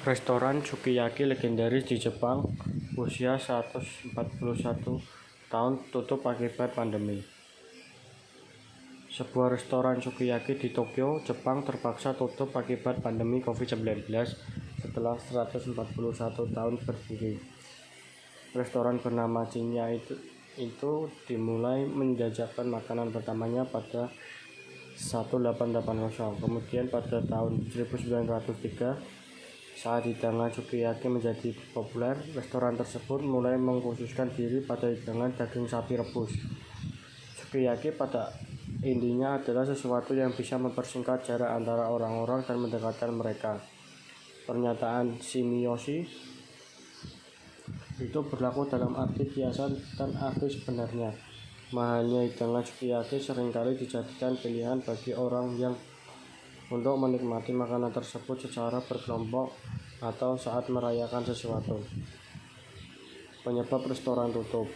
Restoran sukiyaki legendaris di Jepang, usia 141 tahun, tutup akibat pandemi. Sebuah restoran sukiyaki di Tokyo, Jepang terpaksa tutup akibat pandemi COVID-19 setelah 141 tahun berdiri. Restoran bernama Cinya itu, itu dimulai menjajakan makanan pertamanya pada 1880. Kemudian pada tahun 1903 saat hidangan sukiyaki menjadi populer, restoran tersebut mulai mengkhususkan diri pada hidangan daging sapi rebus. Sukiyaki pada intinya adalah sesuatu yang bisa mempersingkat jarak antara orang-orang dan mendekatkan mereka. Pernyataan Shimiyoshi itu berlaku dalam arti biasa dan arti sebenarnya. Mahalnya hidangan sukiyaki sering kali dijadikan pilihan bagi orang yang untuk menikmati makanan tersebut secara berkelompok atau saat merayakan sesuatu. Penyebab restoran tutup